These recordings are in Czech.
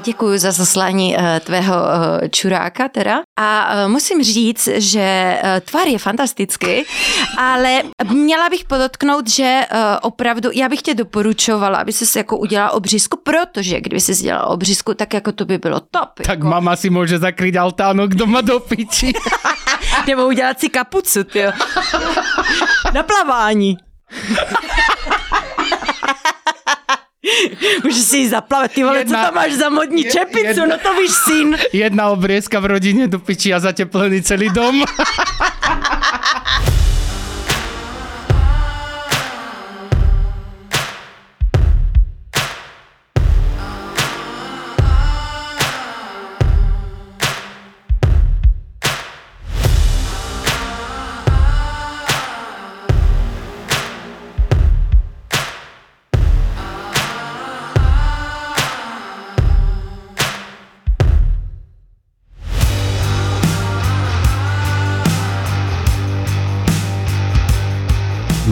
Děkuji za zaslání eh, tvého eh, čuráka teda. A eh, musím říct, že tvar je fantastický, ale měla bych podotknout, že opravdu, já bych tě doporučovala, aby si jako udělala obřízku, protože kdyby si dělala obřízku, tak jako to by bylo top. Tak jako. mama si může zakrýt altánok doma do piči. Nebo udělat si kapucu, jo. Na plavání. Může si ji zaplavat, ty vole, jedna, co tam máš za modní čepicu, jedna, no to víš, syn. Jedna obriezka v rodině do piči a zateplený celý dom.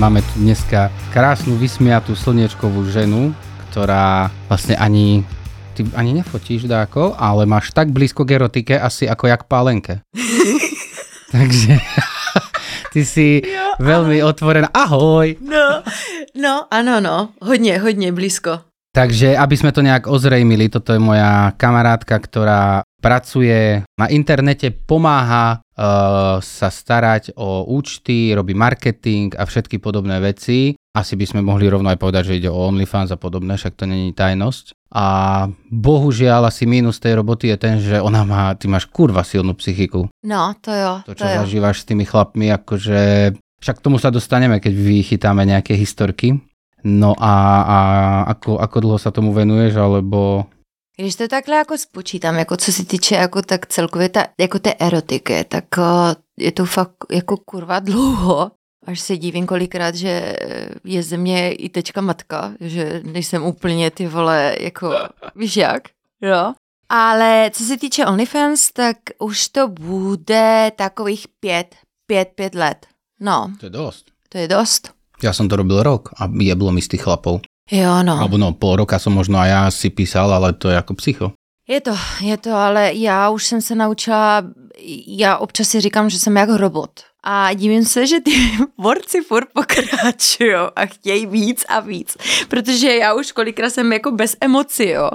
Máme tu dneska krásnu vysmiatú slniečkovú ženu, ktorá vlastne ani ty ani nefotíš dáko, ale máš tak blízko k erotike asi ako jak pálenke. Takže ty si jo, veľmi otvorená. Ahoj! No, no, ano, no, hodně, hodně blízko. Takže aby sme to nejak ozrejmili, toto je moja kamarátka, ktorá pracuje na internete, pomáha uh, sa starať o účty, robí marketing a všetky podobné veci. Asi by sme mohli rovno aj povedať, že ide o OnlyFans a podobné, však to není tajnosť. A bohužiaľ asi mínus tej roboty je ten, že ona má, ty máš kurva silnú psychiku. No, to jo. To, čo to jo. zažívaš s tými chlapmi, akože však k tomu sa dostaneme, keď vychytáme nejaké historky. No a, a ako, ako dlho sa tomu venuješ, alebo... Když to takhle jako spočítám, jako co se týče jako tak celkově ta, jako té erotiky, tak uh, je to fakt jako kurva dlouho. Až se divím kolikrát, že je ze mě i teďka matka, že nejsem úplně ty vole, jako, víš jak, jo. Ale co se týče OnlyFans, tak už to bude takových pět, pět, pět let. No. To je dost. To je dost. Ja som to robil rok a jeblo mi z tých chlapov. Jo, no. Alebo no, pol roka som možno aj ja si písal, ale to je ako psycho. Je to, je to, ale já už jsem se naučila, já občas si říkám, že jsem jak robot. A divím se, že ty borci furt pokračují a chtějí víc a víc. Protože já už kolikrát jsem jako bez emocí, jo.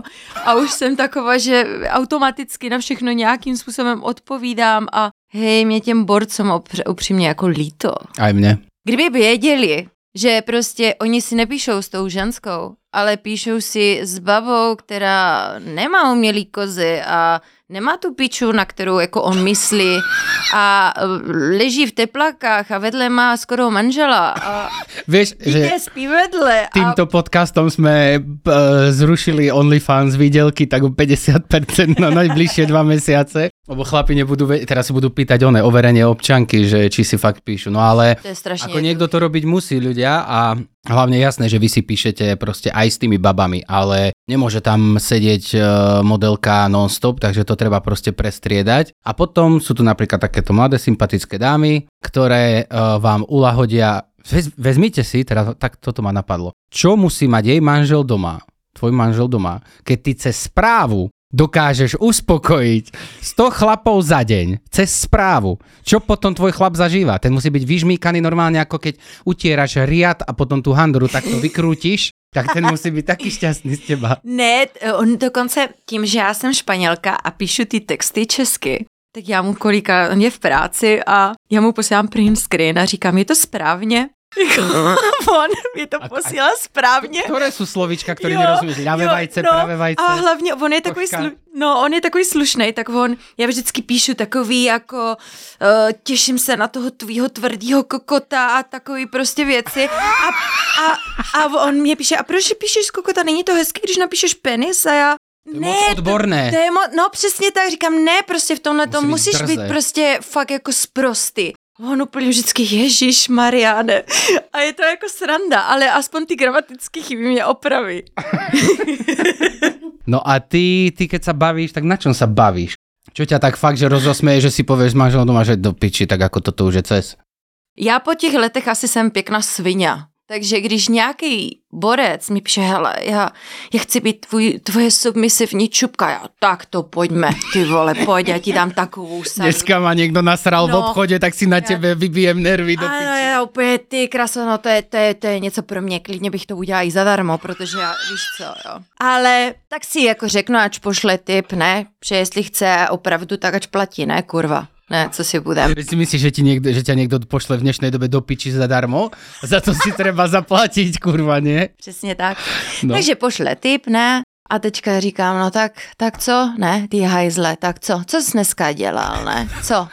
A už jsem taková, že automaticky na všechno nějakým způsobem odpovídám a hej, mě těm borcům upřímně jako líto. Aj mne. Kdyby věděli, že prostě oni si nepíšou s tou ženskou, ale píšou si s babou, která nemá umělý kozy a nemá tu piču, na kterou jako on myslí a leží v teplakách a vedle má skoro manžela a Vieš, že spí vedle. týmto a... podcastom sme uh, zrušili OnlyFans výdelky tak o 50% na najbližšie dva mesiace, lebo chlapi nebudú, teraz si budú pýtať overenie občanky, že či si fakt píšu. No ale To je ako niekto to robiť musí ľudia a hlavne jasné, že vy si píšete proste aj s tými babami, ale nemôže tam sedieť uh, modelka non-stop, takže to treba proste prestriedať. A potom sú tu napríklad takéto mladé sympatické dámy, ktoré uh, vám ulahodia Vez, vezmite si, teraz tak toto ma napadlo. Čo musí mať jej manžel doma, tvoj manžel doma, keď ty cez správu dokážeš uspokojiť 100 chlapov za deň cez správu. Čo potom tvoj chlap zažíva? Ten musí byť vyžmýkaný normálne, ako keď utieraš riad a potom tú handru takto vykrútiš Tak ten musí být taky šťastný z těba. Ne, on dokonce tím, že já jsem španělka a píšu ty texty česky, tak já mu kolika, on je v práci a já mu posílám print screen a říkám, je to správně? on mi to posílá správně. Které jsou slovíčka, které nerozumíš? Ľavé vajce, no, pravé vajce. A hlavně on je takový, slu, no, on je takový slušný, tak on, já vždycky píšu takový jako uh, těším se na toho tvýho tvrdýho kokota a takový prostě věci. A, a, a on mě píše, a proč píšeš kokota, není to hezky, když napíšeš penis? A já, to je ne, moc odborné. To, to je mo- no přesně tak, říkám, ne, prostě v tomhle to musíš být prostě fakt jako sprosty. On úplně vždycky, Ježíš Mariane. A je to jako sranda, ale aspoň ty gramatické chyby mě opraví. no a ty, ty keď sa bavíš, tak na čom sa bavíš? Čo ťa tak fakt, že rozosmeje, že si povieš s manželom doma, že do piči, tak ako toto už je cez? Já po těch letech asi jsem pěkná svině. Takže když nějaký borec mi píše, hele, já, já chci být tvůj, tvoje submisivní čupka, já, tak to pojďme, ty vole, pojď, já ti dám takovou sadu. Dneska má někdo nasral no, v obchodě, tak si na já, tebe vybijem nervy do Ano, já úplně, ty kraso, no to je, to, je, to je něco pro mě, klidně bych to udělala i zadarmo, protože já, víš co, jo. Ale tak si jako řeknu, ač pošle tip, ne, že jestli chce opravdu, tak ač platí, ne, kurva. Ne, co si budem. Vy si myslíš, že, ti někdo, že ťa někdo pošle v dnešnej době do piči zadarmo? Za to si treba zaplatit, kurva, ne? Přesně tak. No. Takže pošle tip, ne? A teďka říkám, no tak, tak co, ne, ty hajzle, tak co, co jsi dneska dělal, ne, co,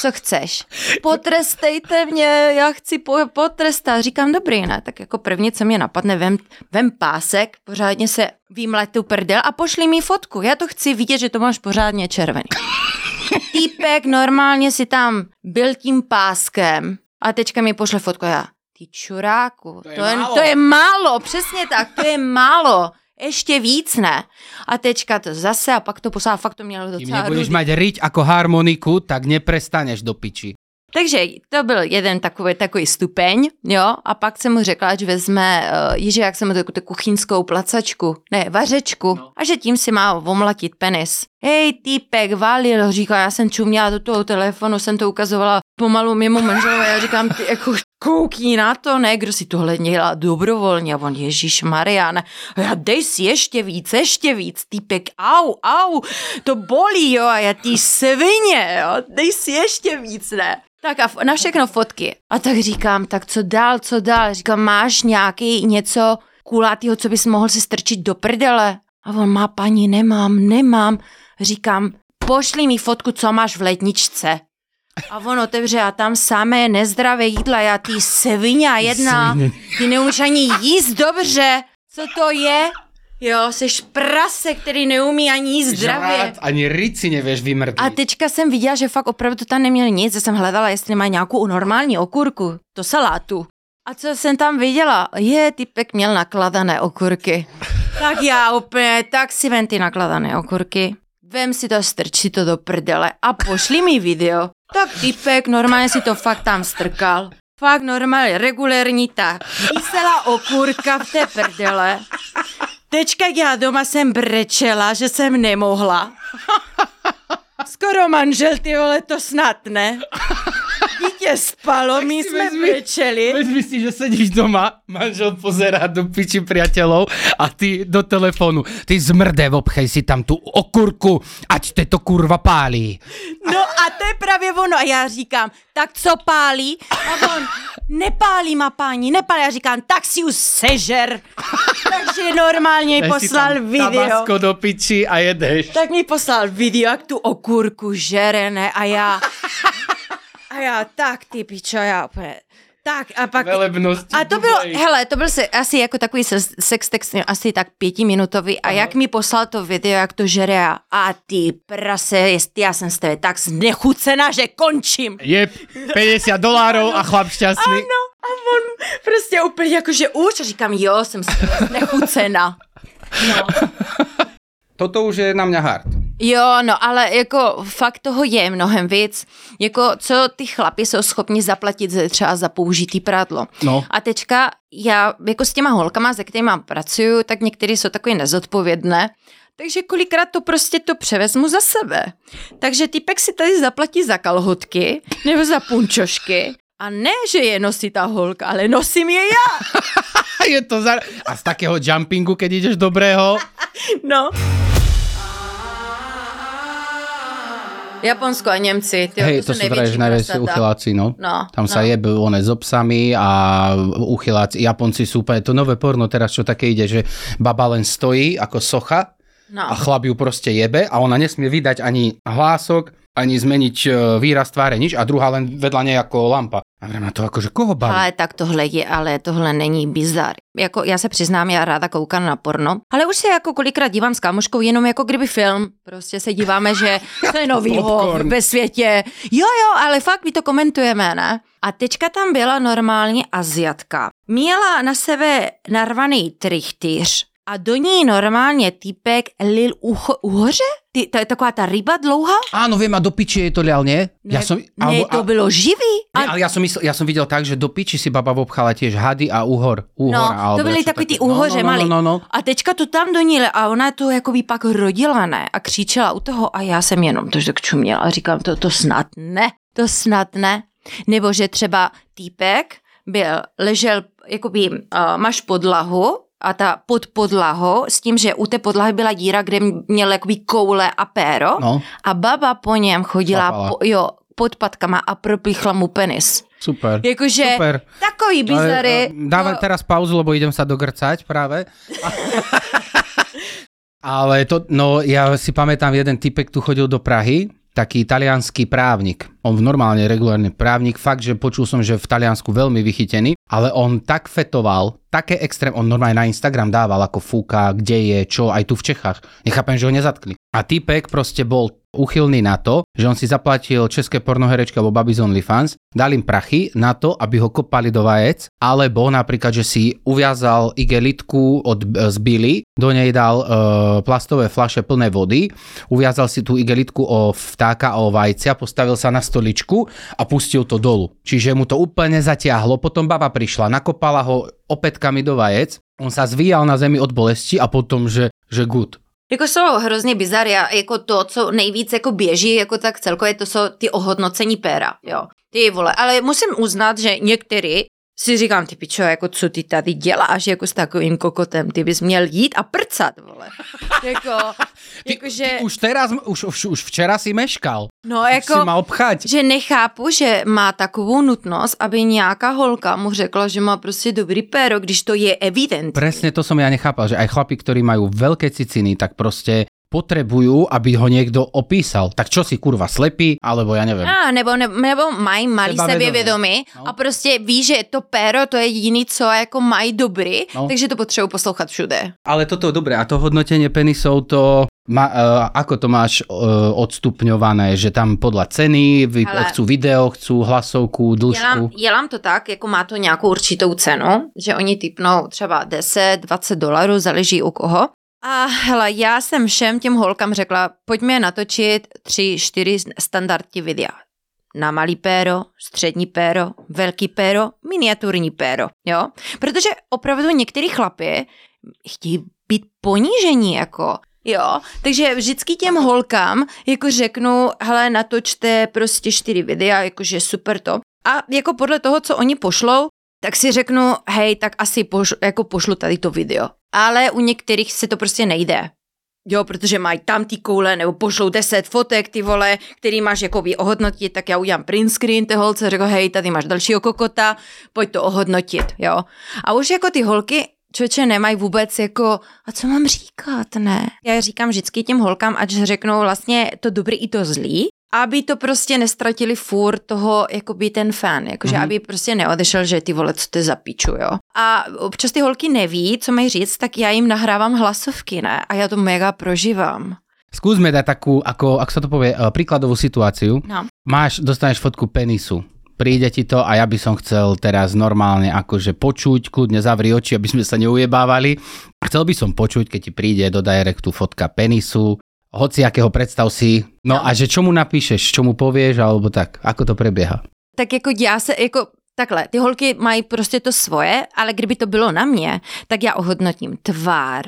co chceš, potrestejte mě, já chci po, potrestat, říkám, dobrý, ne, tak jako první, co mě napadne, vem, vem pásek, pořádně se výmlet tu prdel a pošli mi fotku, já to chci vidět, že to máš pořádně červený. Týpek normálně si tam byl tím páskem a teďka mi pošle fotku já. Ty čuráku, to je, to je, málo. to je málo, přesně tak, to je málo. Ještě víc ne. A teďka to zase a pak to poslal, fakt to mělo docela Kým nebudeš mať riť ako harmoniku, tak neprestaneš do piči. Takže to byl jeden takový, takový stupeň, jo, a pak jsem mu řekla, že vezme, uh, Jiži, jak jsem takovou kuchyňskou placačku, ne, vařečku, no. a že tím si má omlatit penis. Hej, týpek, valil, říká, já jsem čuměla do toho telefonu, jsem to ukazovala pomalu mimo manželové, já říkám, ty jako koukni na to, ne, kdo si tohle dělá dobrovolně, a on, Ježíš Marian, a já dej si ještě víc, ještě víc, týpek, au, au, to bolí, jo, a já ty svině, jo, dej si ještě víc, ne. Tak a na všechno fotky. A tak říkám, tak co dál, co dál? Říkám, máš nějaký něco kulatýho, co bys mohl si strčit do prdele? A on má, paní, nemám, nemám. Říkám, pošli mi fotku, co máš v ledničce. A on otevře a tam samé nezdravé jídla, já ty svině jedna, ty neumíš ani jíst dobře. Co to je? Jo, jsi prase, který neumí ani jíst zdravě. Žrát, ani rici nevěš vymrdlit. A teďka jsem viděla, že fakt opravdu tam neměl nic, já jsem hledala, jestli má nějakou normální okurku, to salátu. A co jsem tam viděla? Je, typek měl nakladané okurky. tak já úplně, tak si vem ty nakladané okurky. Vem si to, strč to do prdele a pošli mi video. Tak typek normálně si to fakt tam strkal. Fakt normálně, regulérní ta kyselá okurka v té prdele. Teďka já doma jsem brečela, že jsem nemohla. Skoro manžel, ty vole, to snad ne. Dítě spalo, my jsme brečeli. Vezmi si, že sedíš doma, manžel pozerá do piči priateľov a ty do telefonu. Ty zmrde, obchej si tam tu okurku, ať te to kurva pálí. No a to je právě ono. A já říkám, tak co pálí? A on, nepálí ma paní, nepálí. Já říkám, tak si už sežer. Takže normálně jí poslal video. Tabasko do piči a jedeš. Tak mi poslal video, jak tu okurku žere, ne? A já, a já, tak ty pičo, já úplně, tak a pak... Velebnosti a to bylo, hele, to byl se, asi jako takový sex text, asi tak pětiminutový a Aha. jak mi poslal to video, jak to žere a, a ty prase, jestli já jsem z tebe tak znechucená, že končím. Je 50 dolárů a chlap šťastný. Ano, a on prostě úplně jako, že už a říkám, jo, jsem znechucená. No. Toto už je na mě hard. Jo, no ale jako fakt toho je mnohem víc. Jako co ty chlapi jsou schopni zaplatit třeba za použitý prádlo. No. A teďka já jako s těma holkama, se kterými pracuju, tak některý jsou takový nezodpovědné. Takže kolikrát to prostě to převezmu za sebe. Takže typek si tady zaplatí za kalhotky nebo za punčošky. A ne, že je nosí ta holka, ale nosím je já. je to za... A z takého jumpingu, keď ideš dobrého? No. Japonsko a Němci. Tyjo, Hej, to, sú teda že najväčšie uchyláci, no. No, Tam sa no. jebe one s obsami a uchyláci, Japonci sú úplne, to nové porno teraz, čo také ide, že baba len stojí ako socha No. a chlap ju proste jebe a ona nesmie vydať ani hlások, ani zmeniť e, výraz tváre, nič a druhá len vedľa nej ako lampa. A na to akože koho baví? Ale tak tohle je, ale tohle není bizar. Jako já se přiznám, já ráda koukám na porno, ale už se jako kolikrát dívám s kámoškou jenom jako kdyby film. Prostě se díváme, že to je novýho ve světě. Jo, jo, ale fakt my to komentujeme, ne? A teďka tam byla normálně Aziatka. Měla na sebe narvaný trichtýř a do ní normálně týpek lil ucho, uhoře? Ty, to je taková ta ryba dlouhá? Áno, viem, a do piči jej to lial, nie? Ne, som, ne, to bylo živý. Nie, A ale ja som, myslel, ja som videl tak, že do piči si baba obchala tiež hady a úhor. úhor No, alebo to byly takový ty úhoře no, no, malý. No, no, no. A teďka to tam do ní, a ona to jako by pak rodila, ne? A křičela u toho a já jsem jenom to tak čuměla a říkám, to, to snad ne, to snad ne. Nebo že třeba týpek byl, ležel, jakoby uh, máš podlahu a ta pod podlahou, s tím, že u té podlahy byla díra, kde měl jakoby koule a péro no, a baba po něm chodila po, jo, pod patkama a propichla mu penis. super. Jakože Super. takový bizary. Ale, e, Dávaj to- teraz pauzu, lebo idem sa dogrcať práve. Ale to, no ja si pamätám, jeden typek tu chodil do Prahy, taký talianský právnik. On v normálne regulárny právnik, fakt, že počul som, že v Taliansku veľmi vychytený, ale on tak fetoval, také extrém, on normálne na Instagram dával, ako fúka, kde je, čo, aj tu v Čechách. Nechápem, že ho nezatkli. A typek proste bol uchylný na to, že on si zaplatil české pornoherečky alebo baby z OnlyFans, dal im prachy na to, aby ho kopali do vajec, alebo napríklad, že si uviazal igelitku od e, z Billy, do nej dal e, plastové flaše plné vody, uviazal si tú igelitku o vtáka a o vajcia, postavil sa na stoličku a pustil to dolu. Čiže mu to úplne zatiahlo, potom baba prišla, nakopala ho opätkami do vajec, on sa zvíjal na zemi od bolesti a potom, že, že good. Jako jsou hrozně bizary a jako to, co nejvíc jako běží, jako tak celkově, to jsou ty ohodnocení péra, jo. Ty vole, ale musím uznat, že některý si říkám, ty pičo, jako co ty tady děláš jako s takovým kokotem, ty bys měl jít a prcat, vole. jako, Ty, jakože, ty už teraz, už, už, už včera si meškal. no Už jako, mal pchať. že nechápu, že má takovou nutnost, aby nějaká holka mu řekla, že má prostě dobrý péro, když to je evidentní. Presne to som ja nechápal, že aj chlapi, ktorí majú veľké ciciny, tak proste potrebujú, aby ho niekto opísal. Tak čo si kurva slepý, alebo ja neviem. A, nebo, ne, nebo mají malý sebevědomí No. a prostě ví, že to péro to je jediný, co jako mají dobrý, No. takže to potřebují poslouchat všude. Ale toto dobre, a to hodnotenie penisov, to ma, uh, ako to máš uh, odstupňované, že tam podľa ceny, vy, Ale- chcú video, chcú hlasovku, dĺžku. Dělám, dělám to tak, jako má to nějakou určitou cenu, že oni typnou třeba 10, 20 dolarů, záleží u koho. A hele, já jsem všem těm holkám řekla, pojďme natočit 3, 4 standardní videa. Na malý péro, střední péro, velký péro, miniaturní péro, jo? Protože opravdu některý chlapy chtějí být ponížení, jako, jo? Takže vždycky těm holkám jako řeknu, hele, natočte prostě čtyři videa, jakože super to. A jako podle toho, co oni pošlou, tak si řeknu, hej, tak asi poš, jako pošlu tady to video. Ale u některých se to prostě nejde. Jo, protože mají tam ty koule, nebo pošlou 10 fotek, ty vole, který máš jakoby ohodnotit, tak já udělám print screen té holce, řekl, hej, tady máš dalšího kokota, pojď to ohodnotit, jo. A už jako ty holky, člověče, nemají vůbec jako, a co mám říkat, ne? Já říkám vždycky těm holkám, ať řeknou vlastně to dobrý i to zlý, aby to prostě nestratili furt toho, jakoby ten fan, jakože Mhm. mm-hmm. aby prostě neodešel, že ty vole, co to za piču, jo. A občas ty holky neví, co mají říct, tak já jim nahrávám hlasovky, ne? A já to mega prožívám. Skúsme dať takú, ako, ako sa to povie, eh, príkladovú situáciu. No. Máš, dostaneš fotku penisu. Príde ti to a ja by som chcel teraz normálne akože počuť, kľudne zavri oči, aby sme sa neujebávali. Chcel by som počuť, keď ti príde do directu fotka penisu, hoci akého predstav si. No, a že čo mu napíšeš, čo mu povieš, alebo tak, ako to prebieha? Tak jako já se, jako takhle, ty holky mají prostě to svoje, ale kdyby to bylo na mě, tak já ohodnotím tvár,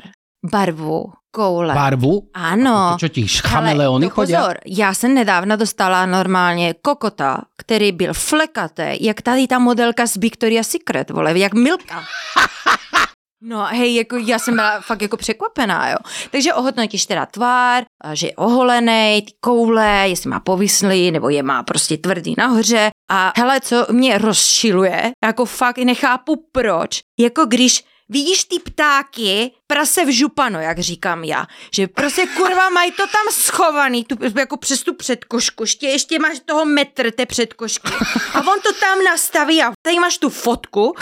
barvu, koule. Barvu? Ano. To čo ti chameleony no chodia? pozor, já jsem nedávno dostala normálně kokota, který byl flekaté, jak tady ta modelka z Victoria's Secret, vole, jak Milka. No hej, jako já jsem byla fakt jako překvapená, jo. Takže ohodnotíš teda tvár, že je oholený, ty koule, jestli má povislý, nebo je má prostě tvrdý nahoře. A hele, co mě rozšiluje, jako fakt nechápu proč, jako když vidíš ty ptáky, prase v župano, jak říkám já. Že prostě kurva mají to tam schovaný, tu, jako přes tu předkošku, ještě, ještě máš toho metr té předkošky. A on to tam nastaví a tady máš tu fotku.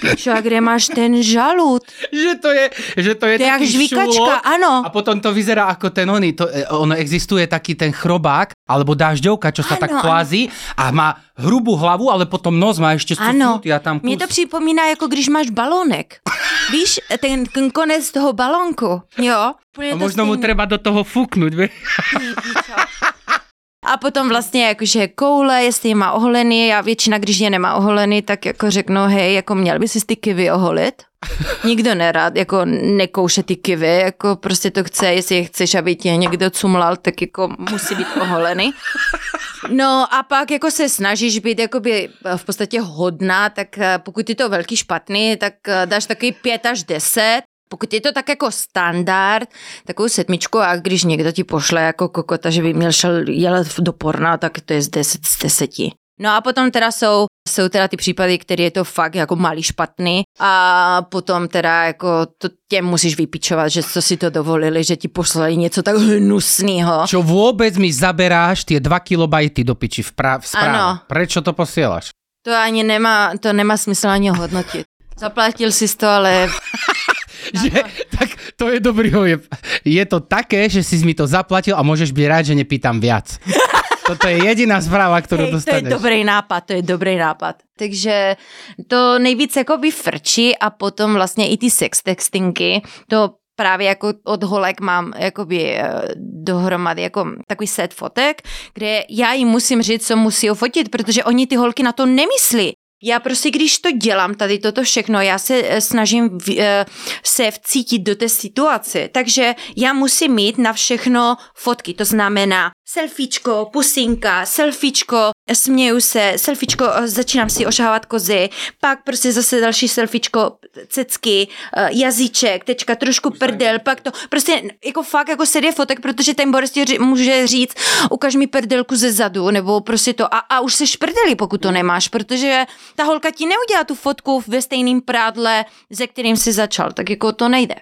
Pičo, a kde máš ten žalud? Že to je, že to je, To je jak šulok ano. A potom to vyzerá ako ten oný, to, e, ono existuje taký ten chrobák, alebo dážďovka, čo sa Áno, tak áno. plází a má hrubú hlavu, ale potom nos má ešte Ano, a tam kus. mě to připomíná, jako když máš balónek. Víš, ten, ten konec toho balónku, jo? Úplně a možno mu treba do toho fúknuť, vie? A potom vlastně jakože koule, jestli je má oholený, já většina, když je nemá oholený, tak jako řeknu, hej, jako měl by si ty kivy oholit. Nikdo nerad, jako nekouše ty kivy, jako prostě to chce, jestli chceš, aby tě někdo cumlal, tak jako musí být oholený. No a pak jako se snažíš být jakoby v podstatě hodná, tak eh, pokud je to velký špatný, tak eh, dáš takový pět až deset. Pokud je to tak jako standard, takovou sedmičku a když někdo ti pošle jako kokota, že by měl šel jel do porna, tak to je z 10 z 10. No a potom teda jsou, jsou teda ty případy, které je to fakt jako malý špatný a potom teda jako to tě musíš vypičovat, že co si to dovolili, že ti poslali něco tak hnusného. Čo vôbec mi zaberáš tie 2 kilobajty do piči v, pra- v? Áno. Prečo to posielaš? To ani nemá, to nemá smysl ani hodnotit. Zaplatil si to, ale Že, tak to je dobrý je, je to také, že si mi to zaplatil a môžeš byť rád, že nepýtam viac. Toto je jediná správa, ktorú Hej, to je dostaneš. dobrý nápad, to je dobrý nápad. Takže to nejvíc jako by frčí a potom vlastně i ty sex textingy, to právě jako od holek mám jakoby eh, dohromady jako takový set fotek, kde já jim musím říct, co musí fotit, protože oni ty holky na to nemyslí. Já prostě, když to dělám, tady toto všechno, já se eh, snažím eh, se vcítit do té situace, takže já musím mít na všechno fotky, to znamená selfiečko, pusinka, selfiečko, směju se, selfiečko, eh, začínám si ošávat kozy, pak prostě zase další selfiečko, cecky, eh, jazyček, tečka, trošku prdel, pak to, prostě jako fakt jako série fotek, protože ten Boris ti může říct, ukaž mi prdelku ze zadu, nebo prostě to, a, a už se šprdeli, pokud to nemáš, protože ta holka ti neudělá tu fotku ve stejným prádle, ze kterým si začal, tak jako to nejde.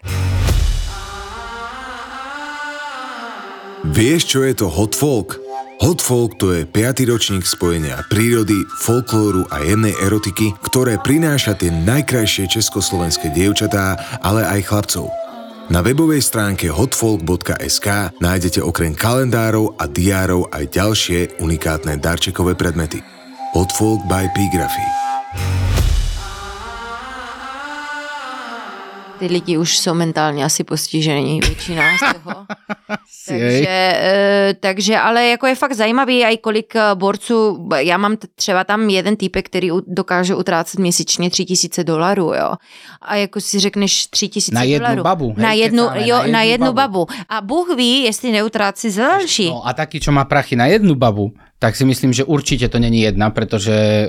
Vieš, čo je to hot folk? Hot folk to je 5. ročník spojenia prírody, folklóru a jemnej erotiky, ktoré prináša tie najkrajšie československé dievčatá, ale aj chlapcov. Na webovej stránke hotfolk.sk nájdete okrem kalendárov a diárov aj ďalšie unikátne darčekové predmety. Hotfolk by Pigraphy. Ty lidi už jsou mentálně asi postižení, většina z toho. Takže, eh, takže, ale jako je fakt zajímavý, i kolik eh, borců, já mám třeba tam jeden týpek, který dokáže utrácet měsíčně tři tisíce dolarů, jo. A jako si řekneš tři tisíce Na jednu dolarů. babu, hej, Na jednu, jo, na jednu na jednu babu. babu. A Bůh ví, jestli neutrácí za další. No a taký, čo má prachy na jednu babu, tak si myslím, že určite to není jedna, pretože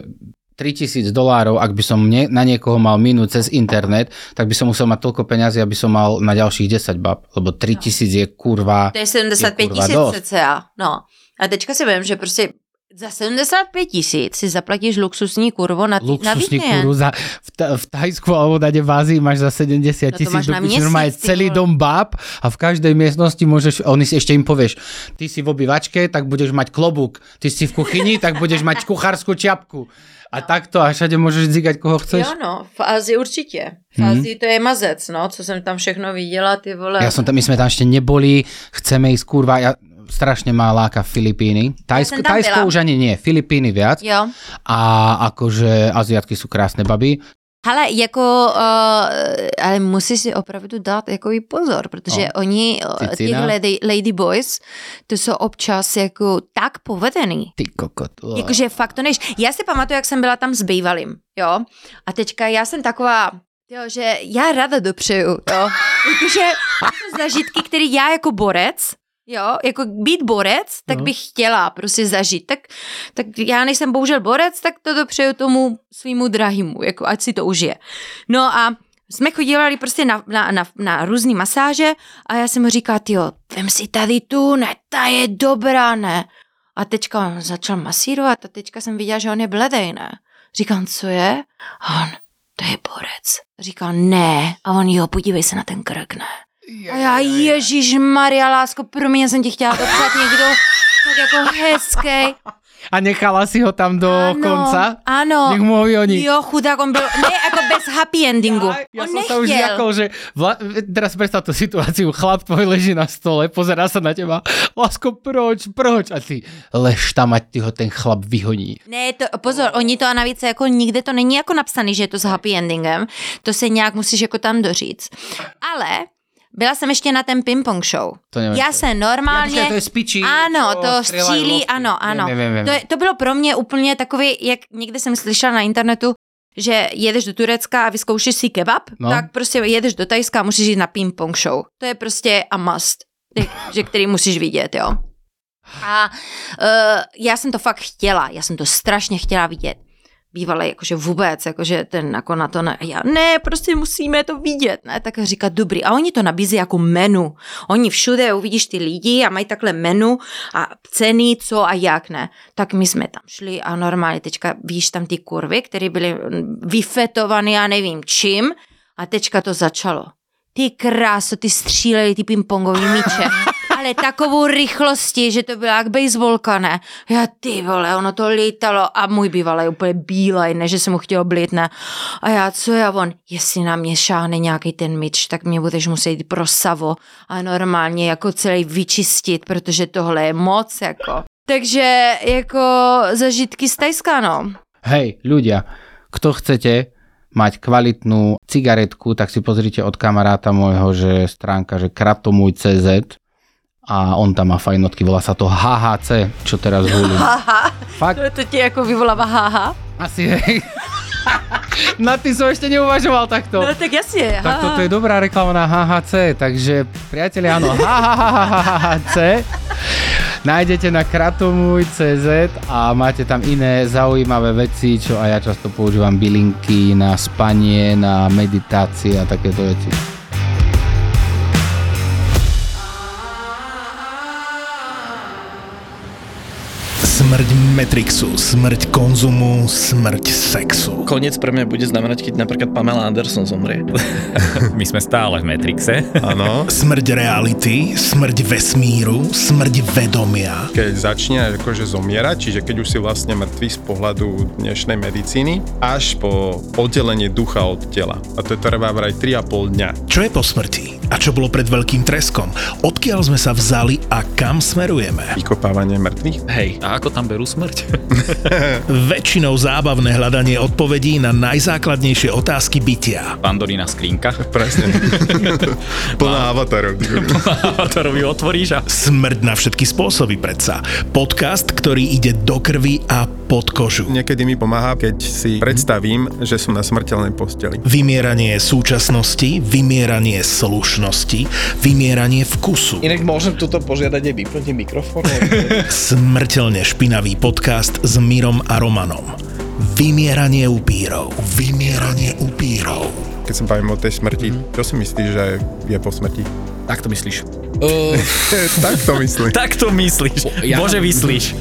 3000 dolárov, ak by som nie, na niekoho mal minúť cez internet, tak by som musel mať toľko peňazí, aby som mal na ďalších 10 bab, lebo 3000 je kurva... To je 75 je kurva tisíc dost. cca. No. A teďka si vím, že prostě za 75 tisíc si zaplatíš luxusní kurvo na, tý, na luxusní víkend. kuru za, v, ta, v Thajsku alebo v Ázii máš za 70 No to tisíc máš no na do piči, měsíc, normálne ty celý vole. dom báb a v každej miestnosti môžeš, oni si ešte im povieš, ty si v obývačke, tak budeš mať klobúk, ty si v kuchyni, tak budeš mať kuchárskú čiapku. A takto a všade môžeš zígať, koho chceš. Jo no, v Ázii určitě. V Mhm. Ázii to je mazec, no, co jsem tam všechno viděla, ty vole. Ja som tam, my sme tam ešte neboli, chceme ísť, kurva, ja strašne má láka Filipíny. Tajsko, Tajsko byla. už ani nie, Filipíny viac. Jo. A akože Aziatky sú krásne baby. Hele, jako, uh, ale musíš si opravdu dát jako pozor, protože No. oni, uh, ty lady, lady boys, to jsou občas jako tak povedený. Ty kokot. Ugh. Jakože fakt to než. Já si pamatuju, jak jsem byla tam s bývalým, jo. A teďka já jsem taková, jo, že já ráda dopřeju, jo. Jakože to jsou zažitky, které já jako borec, jo, jako být borec, tak No. bych chtěla prostě zažít. Tak, tak já nejsem bohužel borec, tak to dopřeju tomu svýmu drahému, jako ať si to užije. No a jsme chodívali prostě na, na, na, na různé masáže a já jsem mu říkala, jo, vem si tady tu, ne, ta je dobrá, ne. A teďka on začal masírovat a teďka jsem viděla, že on je bledej, ne. Říkám, co je? A on, to je borec. Říkám, ne. A on, jo, podívej se na ten krk, ne. A já, Ježíš Maria, lásko, pro mě jsem ti chtěla dopřát někdo tak jako hezký. A nechala si ho tam do Áno, konca? áno. Nech mu ho oni. Jo, chudák, on byl, ne, jako bez happy endingu. Ja on som sa už nechtěl. zjakol, že vla... teraz predstav tú situáciu, chlap tvoj leží na stole, pozerá sa na teba, lásko, proč, proč? A ty, lež tam, ať ti ho ten chlap vyhoní. Ne, to, pozor, oni to a navíc jako nikde to není jako napsaný, že je to s happy endingem, to se nějak musíš jako tam doříct. Ale byla jsem ještě na ten ping-pong show. To nevím, Já se normálně... Počkaj, to je Ano, to střílí, ano, ano. Viem, viem, viem. To, je, to bylo pro mě úplně takový, jak někde jsem slyšela na internetu, že jedeš do Turecka a vyzkoušíš si kebab, No. tak prostě jedeš do Tajska a musíš jít na ping-pong show. To je prostě a must, že který musíš vidět, jo. A uh, já jsem to fakt chtěla, já jsem to strašně chtěla vidět. Bývalý, jakože vůbec, jakože ten jako na to ne, já, ne, prostě musíme to vidět, ne, tak říká, dobrý, a oni to nabízí jako menu, oni všude uvidíš ty lidi a mají takhle menu a ceny, co a jak, ne, tak my jsme tam šli a normálně teďka víš tam ty kurvy, které byly mm, vyfetované, já nevím čím, a teďka to začalo. Ty kráso, ty stříleli ty pingpongový míče. Ale takovou rychlosti, že to byla jak baseballka, ne? Já ty vole, ono to lítalo a můj bývalý úplně bílej, ne, že jsem mu chtěl blít, ne? A já, co já on, jestli na mě šáhne nějaký ten míč, tak mě budeš muset jít pro savo a normálně jako celý vyčistit, protože tohle je moc, jako. Takže jako zažitky z Tajska, no. Hej, ľudia, kto chcete mať kvalitnú cigaretku, tak si pozrite od kamaráta môjho, že stránka, že kratomuj.cz a on tam má fajnotky, volá sa to HHC, čo teraz hulím. Haha, Fakt, to, to ti jako vyvolává haha. asi hej. Na tým som ešte neuvažoval takto. No tak jasně, Tak toto je dobrá reklama na HHC, takže priatelia, áno, HHC nájdete na kratomuj.cz a máte tam iné zaujímavé veci, čo aj ja často používam bylinky na spanie, na meditácie a takéto veci. Smrť Matrixu, smrť konzumu, smrť sexu. Koniec pre mňa bude znamenať, keď napríklad Pamela Anderson zomrie. My sme stále v Matrixe. Áno. Smrť reality, smrť vesmíru, smrť vedomia. keď začne akože zomierať, čiže keď už si vlastne mŕtvý z pohľadu dnešnej medicíny, až po oddelenie ducha od tela. A to je trvá vraj 3,5 dňa. Čo je po smrti? A čo bolo pred veľkým treskom? Odkiaľ sme sa vzali a kam smerujeme? Vykopávanie mŕtvych. Hej. A ako tam berú smrť? Väčšinou zábavné hľadanie odpovedí na najzákladnejšie otázky bytia. Pandorína skrinka. Presne. Plná avatarov. Avatorovi otvoríš a... Smrť na všetky spôsoby predsa. Podcast, ktorý ide do krvi a pod kožu. Niekedy mi pomáha, keď si predstavím, že som na smrteľnej posteli. Vymieranie súčasnosti, vymieranie slušnosti, vymieranie vkusu. Inak môžem tuto požiadať aj vypnúť mikrofón? Smrteľne špinavý podcast s Mirom a Romanom. Vymieranie upírov. Vymieranie upírov. Keď sa bavím o tej smrti, čo si myslíš, že je po smrti? Tak to myslíš. Uh, tak to myslím. Tak to myslíš. Ja- Bože, myslíš.